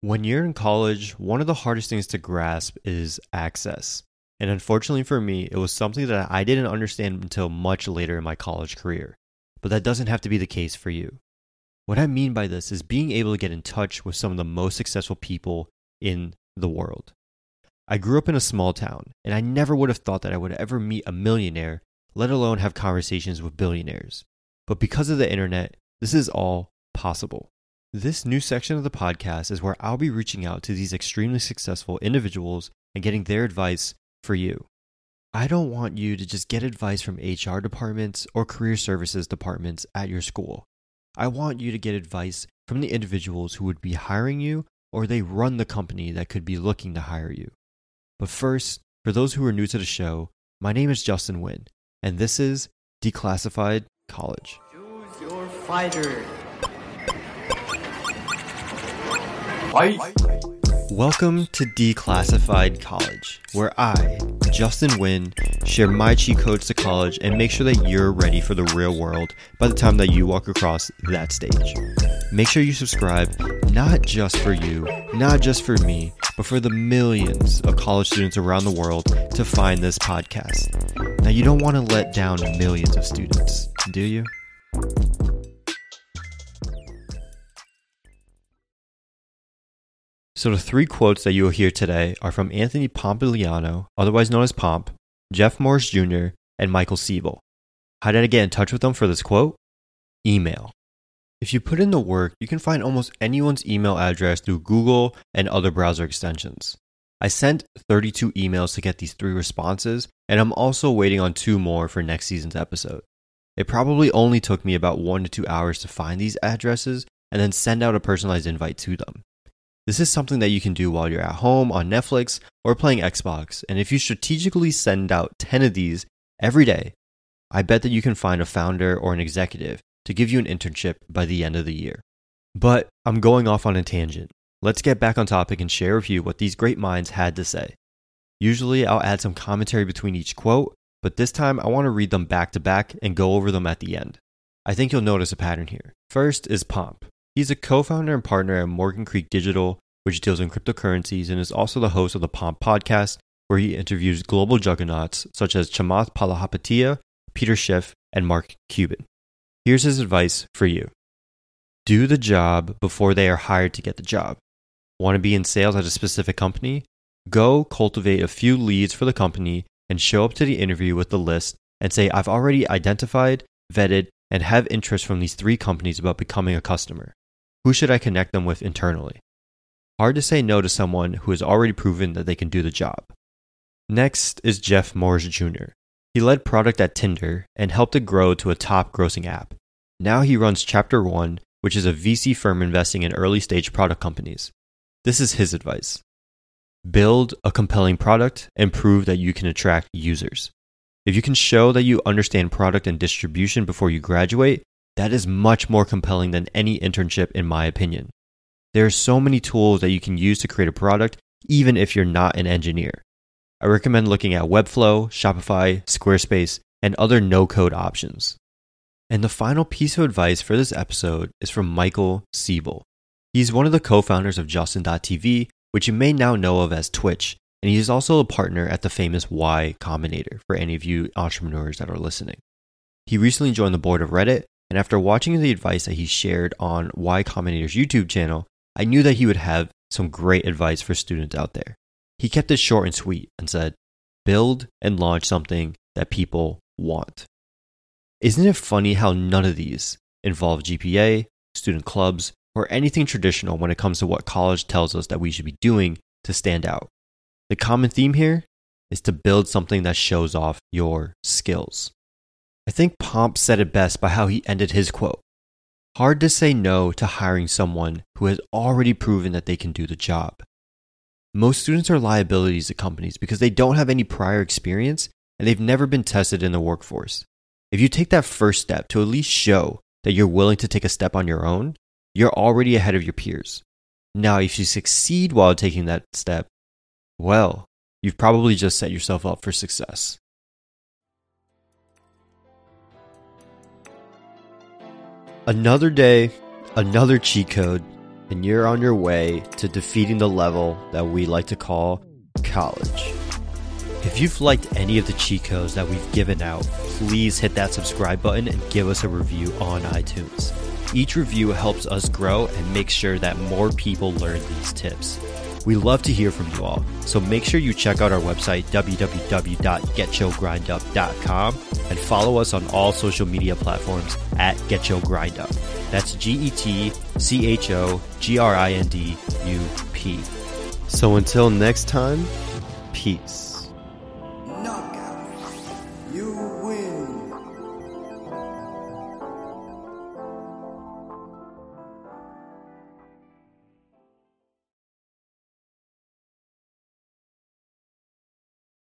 When you're in college, one of the hardest things to grasp is access. And unfortunately for me, it was something that I didn't understand until much later in my college career. But that doesn't have to be the case for you. What I mean by this is being able to get in touch with some of the most successful people in the world. I grew up in a small town, and I never would have thought that I would ever meet a millionaire, let alone have conversations with billionaires. But because of the internet, this is all possible. This new section of the podcast is where I'll be reaching out to these extremely successful individuals and getting their advice for you. I don't want you to just get advice from HR departments or career services departments at your school. I want you to get advice from the individuals who would be hiring you or they run the company that could be looking to hire you. But first, for those who are new to the show, my name is Justin Wynn, and this is Declassified College. Choose your fighter. Welcome to Declassified College, where I, Justin Wynn, share my cheat codes to college and make sure that you're ready for the real world by the time that you walk across that stage. Make sure you subscribe, not just for you, not just for me, but for the millions of college students around the world to find this podcast. Now, you don't want to let down millions of students, do you? So the three quotes that you will hear today are from Anthony Pompliano, otherwise known as Pomp, Jeff Morris Jr., and Michael Seibel. How did I get in touch with them for this quote? Email. If you put in the work, you can find almost anyone's email address through Google and other browser extensions. I sent 32 emails to get these three responses, and I'm also waiting on two more for next season's episode. It probably only took me about one to two hours to find these addresses and then send out a personalized invite to them. This is something that you can do while you're at home on Netflix or playing Xbox, and if you strategically send out 10 of these every day, I bet that you can find a founder or an executive to give you an internship by the end of the year. But I'm going off on a tangent. Let's get back on topic and share with you what these great minds had to say. Usually, I'll add some commentary between each quote, but this time I want to read them back to back and go over them at the end. I think you'll notice a pattern here. First is Pomp. He's a co founder and partner at Morgan Creek Digital, which deals in cryptocurrencies, and is also the host of the Pomp podcast, where he interviews global juggernauts such as Chamath Palihapitiya, Peter Schiff, and Mark Cuban. Here's his advice for you Do the job before they are hired to get the job. Want to be in sales at a specific company? Go cultivate a few leads for the company and show up to the interview with the list and say, I've already identified, vetted, and have interest from these three companies about becoming a customer. Who should I connect them with internally? Hard to say no to someone who has already proven that they can do the job. Next is Jeff Morris Jr. He led product at Tinder and helped it grow to a top grossing app. Now he runs Chapter One, which is a VC firm investing in early stage product companies. This is his advice build a compelling product and prove that you can attract users. If you can show that you understand product and distribution before you graduate, that is much more compelling than any internship, in my opinion. There are so many tools that you can use to create a product, even if you're not an engineer. I recommend looking at Webflow, Shopify, Squarespace, and other no code options. And the final piece of advice for this episode is from Michael Seibel. He's one of the co founders of Justin.tv, which you may now know of as Twitch, and he is also a partner at the famous Y Combinator for any of you entrepreneurs that are listening. He recently joined the board of Reddit and after watching the advice that he shared on Y Combinator's YouTube channel, I knew that he would have some great advice for students out there. He kept it short and sweet and said, Build and launch something that people want. Isn't it funny how none of these involve GPA, student clubs, or anything traditional when it comes to what college tells us that we should be doing to stand out? The common theme here is to build something that shows off your skills. I think Pomp said it best by how he ended his quote. Hard to say no to hiring someone who has already proven that they can do the job. Most students are liabilities to companies because they don't have any prior experience and they've never been tested in the workforce. If you take that first step to at least show that you're willing to take a step on your own, you're already ahead of your peers. Now, if you succeed while taking that step, well, you've probably just set yourself up for success. Another day, another cheat code, and you're on your way to defeating the level that we like to call college. If you've liked any of the cheat codes that we've given out, please hit that subscribe button and give us a review on iTunes. Each review helps us grow and make sure that more people learn these tips. We love to hear from you all, so make sure you check out our website www.getchogrindup.com and follow us on all social media platforms at GetChoGrindUp. That's G E T C H O G R I N D U P. So until next time, peace.